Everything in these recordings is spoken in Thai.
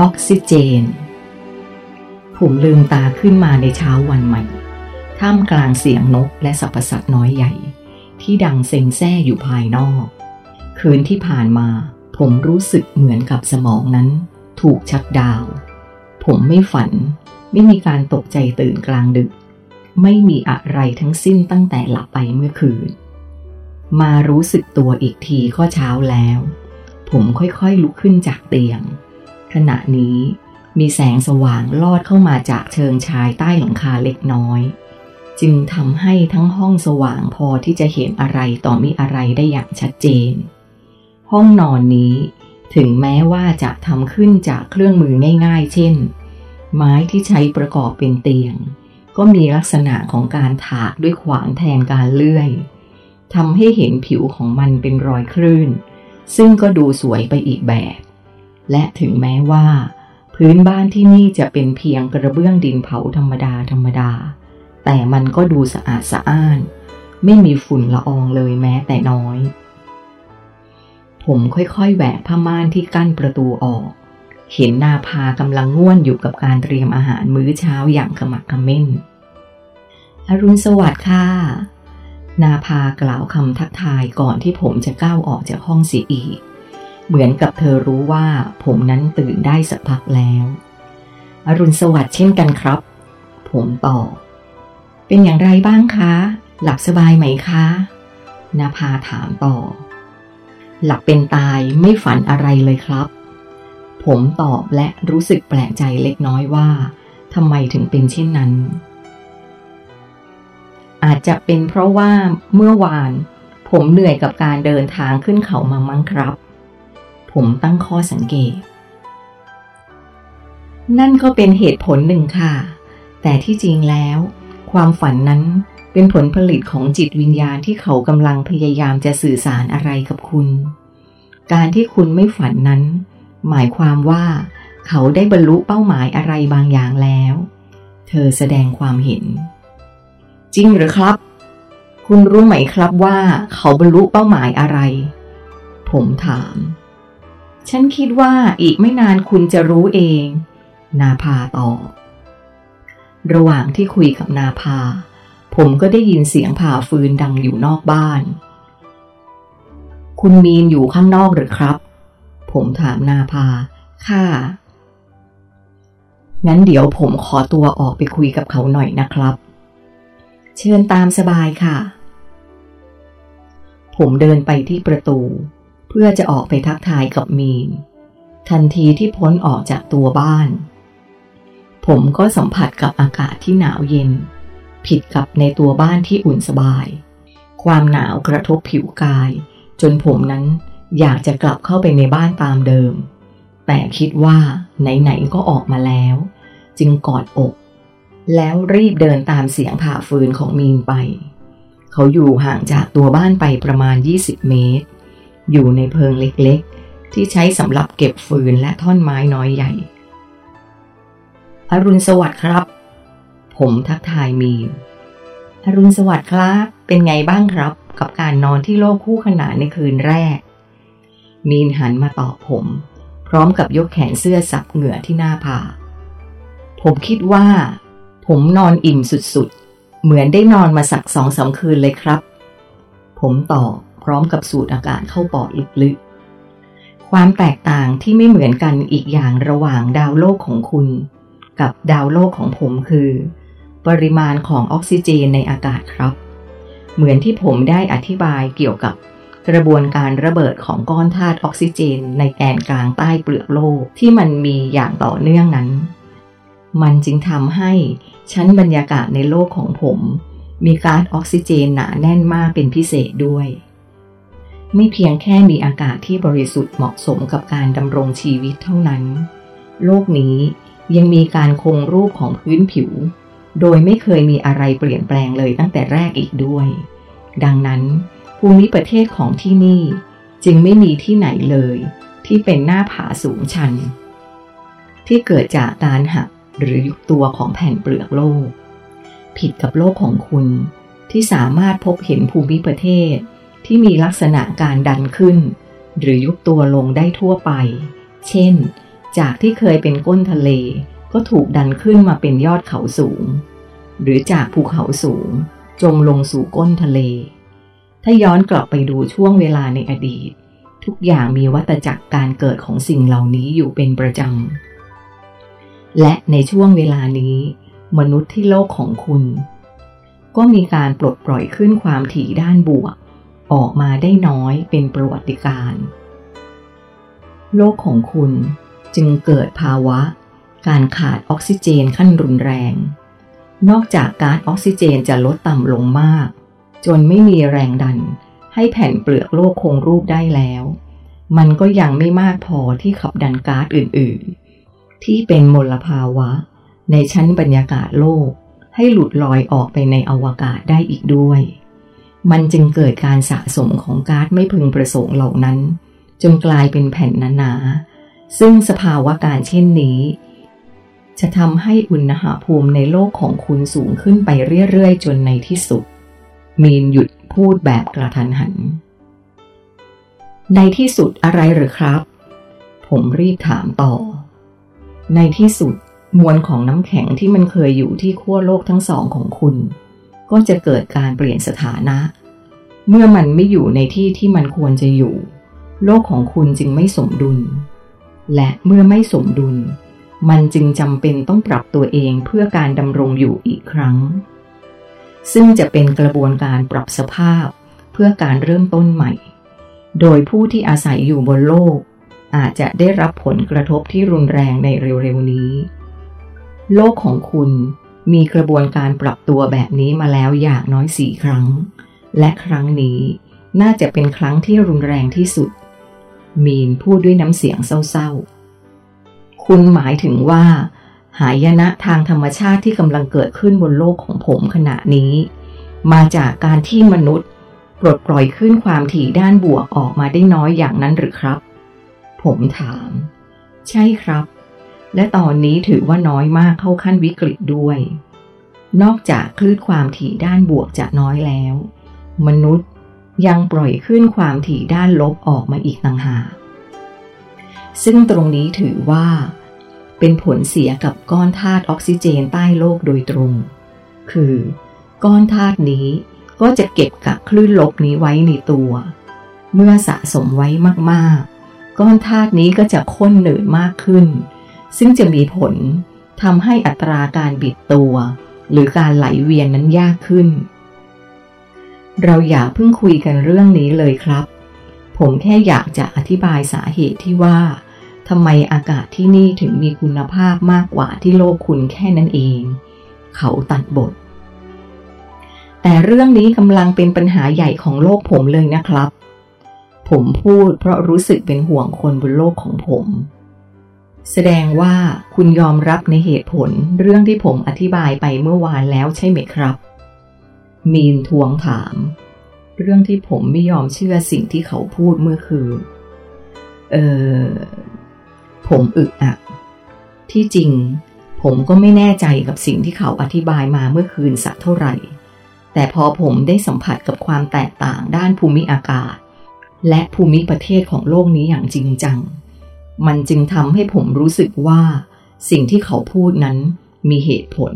ออกซิเจน ผมลืมตาขึ้นมาในเช้าวันใหม่ ท่ามกลางเสียงนกและสัรพสัตว์น้อยใหญ่ ที่ดังเซ็งแซ่อยู่ภายนอก คืนที่ผ่านมา ผมรู้สึกเหมือนกับสมองนั้น ถูกชักดาว ผมไม่ฝัน ไม่มีการตกใจตื่นกลางดึก ไม่มีอะไรทั้งสิ้นตั้งแต่หลับไปเมื่อคืน มารู้สึกตัวอีกทีก็เช้าแล้ว ผมค่อยๆลุกขึ้นจากเตียง ขณะนี้มีแสงสว่างลอดเข้ามาจากเชิงชายใต้หลังคาเล็กน้อย จึงทำให้ทั้งห้องสว่างพอที่จะเห็นอะไรต่อมีอะไรได้อย่างชัดเจน ห้องนอนนี้ถึงแม้ว่าจะทำขึ้นจากเครื่องมือง่ายๆ เช่น ไม้ที่ใช้ประกอบเป็นเตียง ก็มีลักษณะของการถากด้วยขวานแทนการเลื่อยทำให้เห็นผิวของมันเป็นรอยคลื่น ซึ่งก็ดูสวยไปอีกแบบ และถึงแม้ว่า พื้นบ้านที่นี่จะเป็นเพียงกระเบื้องดินเผาธรรมดาธรรมดา แต่มันก็ดูสะอาดสะอ้าน ไม่มีฝุ่นละอองเลยแม้แต่น้อย ผมค่อยๆแหวกผ้าม่านที่กั้นประตูออก เห็นนาพากำลังง่วนอยู่กับการเตรียมอาหารมื้อเช้าอย่างขมักขม้น อรุณสวัสดิ์ค่ะนาพากล่าวคำทักทายก่อนที่ผมจะก้าวออกจากห้องเสียอีก เหมือนกับเธอรู้ว่าผมนั้นตื่นได้สักพักแล้ว อรุณสวัสดิ์เช่นกันครับ ผมตอบ เป็นอย่างไรบ้างคะ หลับสบายไหมคะนาพาถามต่อ หลับเป็นตายไม่ฝันอะไรเลยครับ ผมตอบและรู้สึกแปลกใจเล็กน้อยว่าทำไมถึงเป็นเช่นนั้น อาจจะเป็นเพราะว่าเมื่อวาน ผมเหนื่อยกับการเดินทางขึ้นเขามามั้งครับ ผมตั้งข้อสังเกต นั่นก็เป็นเหตุผลหนึ่งค่ะ แต่ที่จริงแล้ว ความฝันนั้นเป็นผลผลิตของจิตวิญญาณที่เขากำลังพยายามจะสื่อสารอะไรกับคุณ การที่คุณไม่ฝันนั้น หมายความว่า เขาได้บรรลุเป้าหมายอะไรบางอย่างแล้ว เธอแสดงความเห็น จริงหรือครับ คุณรู้ไหมครับว่า เขาบรรลุเป้าหมายอะไร ผมถาม ฉันคิดว่าอีกไม่นานคุณจะรู้เอง นาพาตอบระหว่างที่คุยกับนาพาผมก็ได้ยินเสียงผ่าฟืนดังอยู่นอกบ้าน คุณมีนอยู่ข้างนอกหรือครับ ผมถามนาพาค่ะ งั้นเดี๋ยวผมขอตัวออกไปคุยกับเขาหน่อยนะครับ เชิญตามสบายค่ะ ผมเดินไปที่ประตู เพื่อจะออกไปทักทายกับมีน ทันทีที่พ้นออกจากตัวบ้าน ผมก็สัมผัสกับอากาศที่หนาวเย็น ผิดกับในตัวบ้านที่อุ่นสบาย ความหนาวกระทบผิวกาย จนผมนั้นอยากจะกลับเข้าไปในบ้านตามเดิม แต่คิดว่าไหนๆก็ออกมาแล้ว จึงกอดอก แล้วรีบเดินตามเสียงผ่าฟืนของมีนไป เขาอยู่ห่างจากตัวบ้านไปประมาณ 20 เมตร อยู่ในเพิงเล็กๆ ที่ใช้สำหรับเก็บฟืนและท่อนไม้น้อยใหญ่ อรุณสวัสดิ์ครับ ผมทักทายมีนอรุณสวัสดิ์ครับ เป็นไงบ้างครับ กับการนอนที่โลกคู่ขนานในคืนแรก มีนหันมาตอบผม พร้อมกับยกแขนเสื้อสับเหงื่อที่หน้าผาผมคิดว่า ผมนอนอิ่มสุดๆ เหมือนได้นอนมาสักสองสาคืนเลยครับ ผมตอบ พร้อมกับสูดอากาศเข้าปอดลึกๆ ความแตกต่างที่ไม่เหมือนกันอีกอย่างระหว่างดาวโลกของคุณ กับดาวโลกของผมคือ ปริมาณของออกซิเจนในอากาศครับ เหมือนที่ผมได้อธิบายเกี่ยวกับกระบวนการระเบิดของก้อนธาตุออกซิเจนในแกนกลางใต้เปลือกโลกที่มันมีอย่างต่อเนื่องนั้น มันจึงทำให้ชั้นบรรยากาศในโลกของผม มีก๊าซออกซิเจนหนาแน่นมากเป็นพิเศษด้วย ไม่เพียงแค่มีอากาศที่บริสุทธิ์เหมาะสมกับการดำรงชีวิตเท่านั้น โลกนี้ยังมีการคงรูปของพื้นผิว โดยไม่เคยมีอะไรเปลี่ยนแปลงเลยตั้งแต่แรกอีกด้วย ดังนั้น ภูมิประเทศของที่นี่จึงไม่มีที่ไหนเลย ที่เป็นหน้าผาสูงชัน ที่เกิดจากการหักหรือยุบตัวของแผ่นเปลือกโลก ผิดกับโลกของคุณที่สามารถพบเห็นภูมิประเทศ ที่มีลักษณะการดันขึ้น หรือยุบตัวลงได้ทั่วไป เช่น จากที่เคยเป็นก้นทะเล ก็ถูกดันขึ้นมาเป็นยอดเขาสูง หรือจากภูเขาสูง จมลงสู่ก้นทะเล ถ้าย้อนกลับไปดูช่วงเวลาในอดีต ทุกอย่างมีวัตจักรการเกิดของสิ่งเหล่านี้อยู่เป็นประจำ และในช่วงเวลานี้ มนุษย์ที่โลกของคุณ ก็มีการปลดปล่อยขึ้นความถี่ด้านบวก ออกมาได้น้อยเป็นประวัติการ โลกของคุณจึงเกิดภาวะ การขาดออกซิเจนขั้นรุนแรง นอกจากก๊าซออกซิเจนจะลดต่ำลงมาก จนไม่มีแรงดัน ให้แผ่นเปลือกโลกคงรูปได้แล้ว มันก็ยังไม่มากพอที่ขับดันก๊าซอื่น ๆ ที่เป็นมลภาวะ ในชั้นบรรยากาศโลกให้หลุดลอยออกไปในอวกาศได้อีกด้วย มันจึงเกิดการสะสมของก๊าซไม่พึงประสงค์เหล่านั้น จนกลายเป็นแผ่นหนาๆซึ่งสภาวะการเช่นนี้ จะทำให้อุณหภูมิในโลกของคุณสูงขึ้นไปเรื่อยๆ จนในที่สุด มีนหยุดพูดแบบกระทันหัน ในที่สุดอะไรหรือครับ ผมรีบถามต่อ ในที่สุดมวลของน้ำแข็งที่มันเคยอยู่ที่ขั้วโลกทั้งสองของคุณ ก็จะเกิดการเปลี่ยนสถานะ เมื่อมันไม่อยู่ในที่ที่มันควรจะอยู่ โลกของคุณจึงไม่สมดุล และเมื่อไม่สมดุล มันจึงจำเป็นต้องปรับตัวเองเพื่อการดำรงอยู่อีกครั้ง ซึ่งจะเป็นกระบวนการปรับสภาพเพื่อการเริ่มต้นใหม่ โดยผู้ที่อาศัยอยู่บนโลก อาจจะได้รับผลกระทบที่รุนแรงในเร็วๆนี้ โลกของคุณ มีกระบวนการปรับตัวแบบนี้มาแล้วอย่างน้อยสี่ครั้ง และครั้งนี้น่าจะเป็นครั้งที่รุนแรงที่สุด มีนพูดด้วยน้ำเสียงเศร้าๆ คุณหมายถึงว่า หายนะทางธรรมชาติที่กำลังเกิดขึ้นบนโลกของผมขณะนี้ มาจากการที่มนุษย์ปลดปล่อยขึ้นความถี่ด้านบวกออกมาได้น้อยอย่างนั้นหรือครับ ผมถาม ใช่ครับ และตอนนี้ถือว่าน้อยมากเข้าขั้นวิกฤตด้วย นอกจากคลื่นความถี่ด้านบวกจะน้อยแล้ว มนุษย์ยังปล่อยขึ้นความถี่ด้านลบออกมาอีกต่างหากซึ่งตรงนี้ถือว่า เป็นผลเสียกับก้อนธาตุออกซิเจนใต้โลกโดยตรง คือ ก้อนธาตุนี้ก็จะเก็บกับคลื่นลบนี้ไว้ในตัว เมื่อสะสมไว้มากๆ ก้อนธาตุนี้ก็จะข้นหนืดมากขึ้น ซึ่งจะมีผลทำให้อัตราการบิดตัว หรือการไหลเวียนนั้นยากขึ้น เราอย่าเพิ่งคุยกันเรื่องนี้เลยครับ ผมแค่อยากจะอธิบายสาเหตุที่ว่าทำไมอากาศที่นี่ถึงมีคุณภาพมากกว่าที่โลกคุณแค่นั้นเอง เขาตัดบท แต่เรื่องนี้กำลังเป็นปัญหาใหญ่ของโลกผมเลยนะครับ ผมพูดเพราะรู้สึกเป็นห่วงคนบนโลกของผม แสดงว่าคุณยอมรับในเหตุผลเรื่องที่ผมอธิบายไปเมื่อวานแล้วใช่ไหมครับ มีนทวงถาม เรื่องที่ผมไม่ยอมเชื่อสิ่งที่เขาพูดเมื่อคืน เออ ผมอึกอัก ที่จริง ผมก็ไม่แน่ใจกับสิ่งที่เขาอธิบายมาเมื่อคืนสักเท่าไหร่ แต่พอผมได้สัมผัสกับความแตกต่างด้านภูมิอากาศ และภูมิประเทศของโลกนี้อย่างจริงจัง มันจึงทำให้ผมรู้สึกว่า สิ่งที่เขาพูดนั้นมีเหตุผล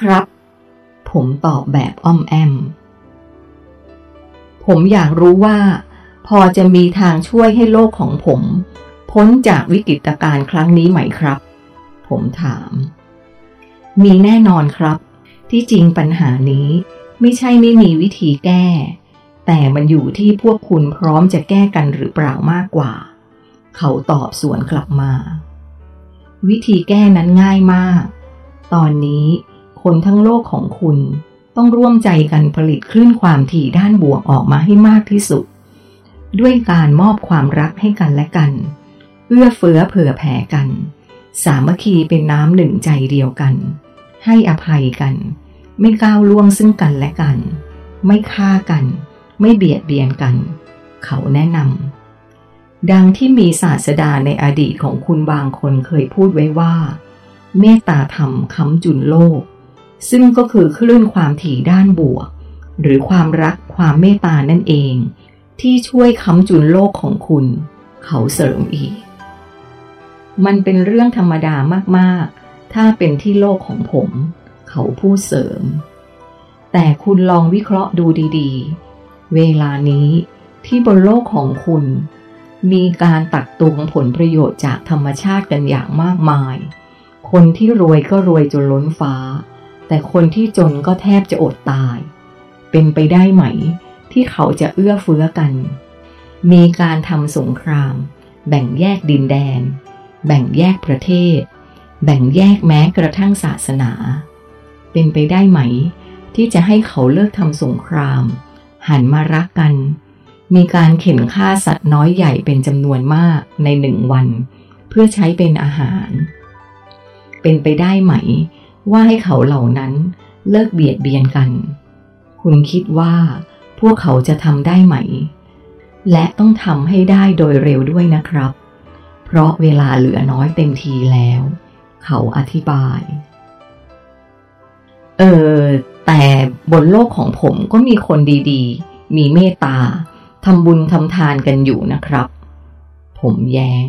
ครับ ผมตอบแบบอ้อมแอม ผมอยากรู้ว่า พอจะมีทางช่วยให้โลกของผม พ้นจากวิกฤตการณ์ครั้งนี้ไหมครับ ผมถาม มีแน่นอนครับ ที่จริงปัญหานี้ไม่ใช่ไม่มีวิธีแก้ แต่มันอยู่ที่พวกคุณพร้อมจะแก้กันหรือเปล่ามากกว่า เขาตอบสวนกลับมา วิธีแก้นั้นง่ายมาก ตอนนี้คนทั้งโลกของคุณต้องร่วมใจกันผลิตคลื่นความถี่ด้านบวกออกมาให้มากที่สุด ด้วยการมอบความรักให้กันและกัน เอื้อเฟื้อเผื่อแผ่กัน สามัคคีเป็นน้ำหนึ่งใจเดียวกัน ให้อภัยกัน ไม่ก้าวล่วงซึ่งกันและกัน ไม่ฆ่ากัน ไม่เบียดเบียนกัน เขาแนะนำ ดังที่มีศาสดาในอดีตของคุณบางคนเคยพูดไว้ว่า เมตตาธรรมค้ำจุนโลก ซึ่งก็คือคลื่นความถี่ด้านบวก หรือความรักความเมตตานั่นเอง ที่ช่วยค้ำจุนโลกของคุณ เขาเสริมอีก มันเป็นเรื่องธรรมดามากๆ ถ้าเป็นที่โลกของผม เขาพูดเสริม แต่คุณลองวิเคราะห์ดูดีๆ เวลานี้ที่บนโลกของคุณ มีการตักตวงผลประโยชน์จากธรรมชาติกันอย่างมากมาย คนที่รวยก็รวยจนล้นฟ้า แต่คนที่จนก็แทบจะอดตาย เป็นไปได้ไหมที่เขาจะเอื้อเฟื้อกัน มีการทำสงคราม แบ่งแยกดินแดน แบ่งแยกประเทศ แบ่งแยกแม้กระทั่งศาสนา เป็นไปได้ไหม ที่จะให้เขาเลิกทำสงคราม หันมารักกัน มีการเข็นฆ่าสัตว์น้อยใหญ่เป็นจำนวนมากในหนึ่งวัน เพื่อใช้เป็นอาหาร เป็นไปได้ไหม ว่าให้เขาเหล่านั้นเลิกเบียดเบียนกัน คุณคิดว่าพวกเขาจะทำได้ไหม และต้องทำให้ได้โดยเร็วด้วยนะครับ เพราะเวลาเหลือน้อยเต็มทีแล้ว เขาอธิบาย เออแต่บนโลกของผมก็มีคนดีๆ มีเมตตา ทำบุญทำทานกันอยู่นะครับ ผมแยง้ง